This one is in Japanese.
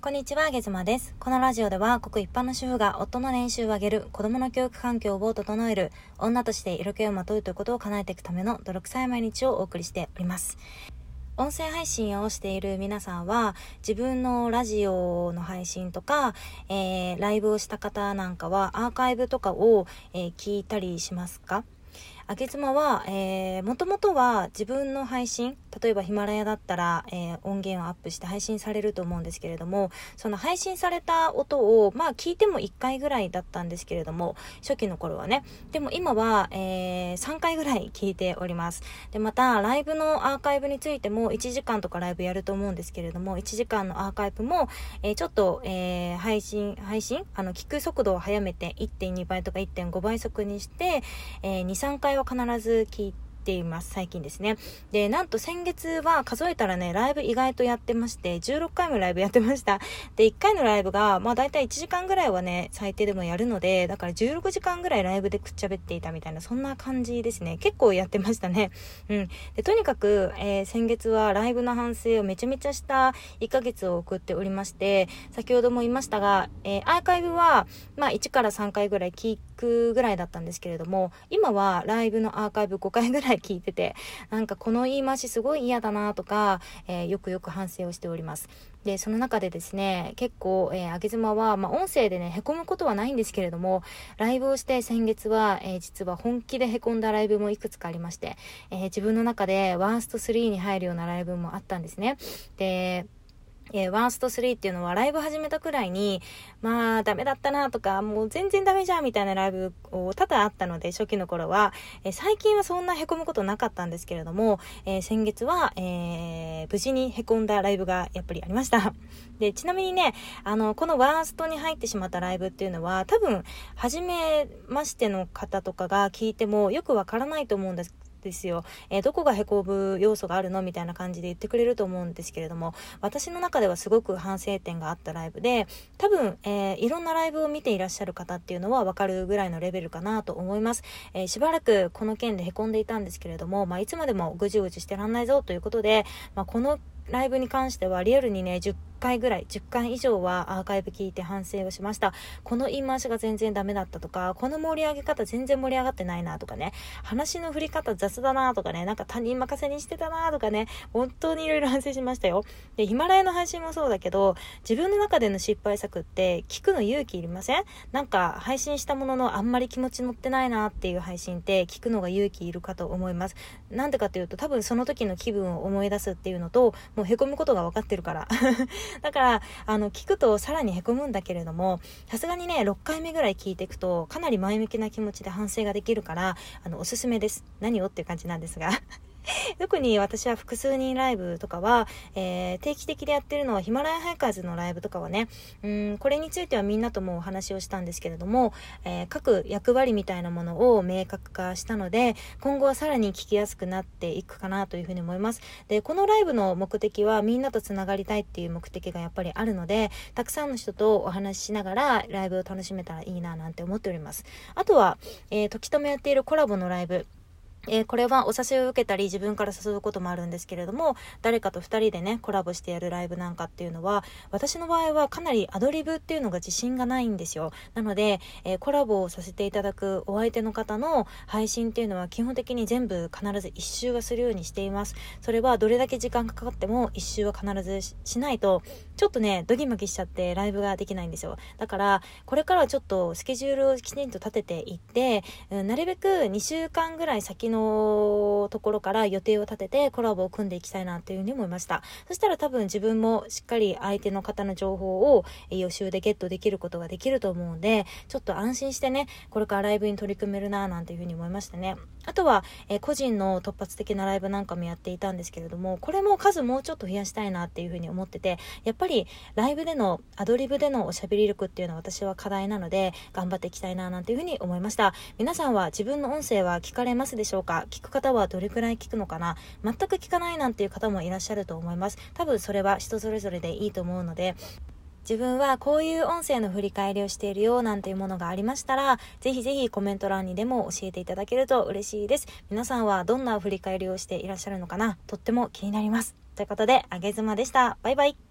こんにちは、ゲズマです。このラジオでは、国一般の主婦が夫の年収を上げる、子供の教育環境を整える、女として色気をまとうということを叶えていくための泥臭い毎日をお送りしております。音声配信をしている皆さんは、自分のラジオの配信とか、えー、ライブをした方なんかは、アーカイブとかを、えー、聞いたりしますか？あげ妻は、えー、もともとは自分の配信、例えばヒマラヤだったら、えー、音源をアップして配信されると思うんですけれども、その配信された音を、まあ聞いても1回ぐらいだったんですけれども、初期の頃はね。でも今は、えー、3回ぐらい聞いております。で、また、ライブのアーカイブについても1時間とかライブやると思うんですけれども、1時間のアーカイブも、えー、ちょっと、えー、配信、配信？あの、聞く速度を速めて1.2倍とか1.5倍速にして、えー、2、3回は必ず聞いて、ています、最近ですね。で、なんと先月は数えたらね、ライブ意外とやってまして、16回もライブやってました。で、1回のライブが、まあ大体1時間ぐらいはね、最低でもやるので、だから16時間ぐらいライブでくっちゃべっていたみたいな、そんな感じですね。結構やってましたね。うん。で、とにかく、えー、先月はライブの反省をめちゃめちゃした1ヶ月を送っておりまして、先ほども言いましたが、えー、アーカイブは、まあ1から3回ぐらい聞いてくぐらいだったんですけれども、今はライブのアーカイブ5回ぐらい聞いてて、なんかこの言い回しすごい嫌だなとか、えー、よくよく反省をしております。で、その中でですね、結構、えー、あげ妻は、まあ、音声でね、凹むことはないんですけれども、ライブをして先月は、えー、実は本気で凹んだライブもいくつかありまして、えー、自分の中でワースト3に入るようなライブもあったんですね。で、えー、ワースト3っていうのはライブ始めたくらいに、まあ、ダメだったなとか、もう全然ダメじゃんみたいなライブを多々あったので、初期の頃は、えー、最近はそんな凹むことなかったんですけれども、えー、先月は、え、無事に凹んだライブがやっぱりありました。で、ちなみにね、あの、このワーストに入ってしまったライブっていうのは、多分、初めましての方とかが聞いてもよくわからないと思うんですですよ。えー、どこが凹む要素があるの？みたいな感じで言ってくれると思うんですけれども、私の中ではすごく反省点があったライブで、多分、えー、いろんなライブを見ていらっしゃる方っていうのはわかるぐらいのレベルかなと思います。えー、しばらくこの件で凹んでいたんですけれども、まあ、いつまでもぐじゅぐじゅしてらんないぞということで、まあ、このライブに関してはリアルにね、10 1回ぐらい、10回以上はアーカイブ聞いて反省をしました。この言い回しが全然ダメだったとか、この盛り上げ方全然盛り上がってないなとかね、話の振り方雑だなとかね、なんか他人任せにしてたなとかね、本当にいろいろ反省しましたよ。で、ヒマラヤの配信もそうだけど、自分の中での失敗作って聞くの勇気いりません？なんか配信したもののあんまり気持ち乗ってないなっていう配信って聞くのが勇気いるかと思います。なんでかっていうと多分その時の気分を思い出すっていうのと、もう凹むことが分かってるから。だから、あの、聞くとさらに凹むんだけれども、さすがにね、6回目ぐらい聞いていくと、かなり前向きな気持ちで反省ができるから、あの、おすすめです。何を？っていう感じなんですが。特に私は複数人ライブとかは、えー、定期的でやってるのはヒマラヤハイカーズのライブとかはね、うん、これについてはみんなともお話をしたんですけれども、えー、各役割みたいなものを明確化したので、今後はさらに聞きやすくなっていくかなというふうに思います。で、このライブの目的はみんなと繋がりたいっていう目的がやっぱりあるので、たくさんの人とお話ししながらライブを楽しめたらいいななんて思っております。あとは、えー、時とめやっているコラボのライブ、えー、これはお誘いを受けたり自分から誘うこともあるんですけれども誰かと2人でねコラボしてやるライブなんかっていうのは私の場合はかなりアドリブっていうのが自信がないんですよ。なので、えー、コラボをさせていただくお相手の方の配信っていうのは基本的に全部必ず1周はするようにしています。それはどれだけ時間かかっても1周は必ずしないとちょっとねドギマギしちゃってライブができないんですよ。だからこれからはちょっとスケジュールをきちんと立てていって、うん、なるべく2週間ぐらい先ののところから予定を立ててコラボを組んでいきたいなというふうに思いました。そしたら多分自分もしっかり相手の方の情報を予習でゲットできることができると思うんで、ちょっと安心してね、これからライブに取り組めるななんていうふうに思いましたね。あとは、え個人の突発的なライブなんかもやっていたんですけれども、これも数もうちょっと増やしたいなっていうふうに思ってて、やっぱりライブでのアドリブでのおしゃべり力っていうのは私は課題なので、頑張っていきたいななんていうふうに思いました。皆さんは自分の音声は聞かれますでしょうか？聞く方はどれくらい聞くのかな？全く聞かないなんていう方もいらっしゃると思います。多分それは人それぞれでいいと思うので、自分はこういう音声の振り返りをしているよなんていうものがありましたら、ぜひぜひコメント欄にでも教えていただけると嬉しいです。皆さんはどんな振り返りをしていらっしゃるのかな？とっても気になります。ということで、あげずまでした。バイバイ。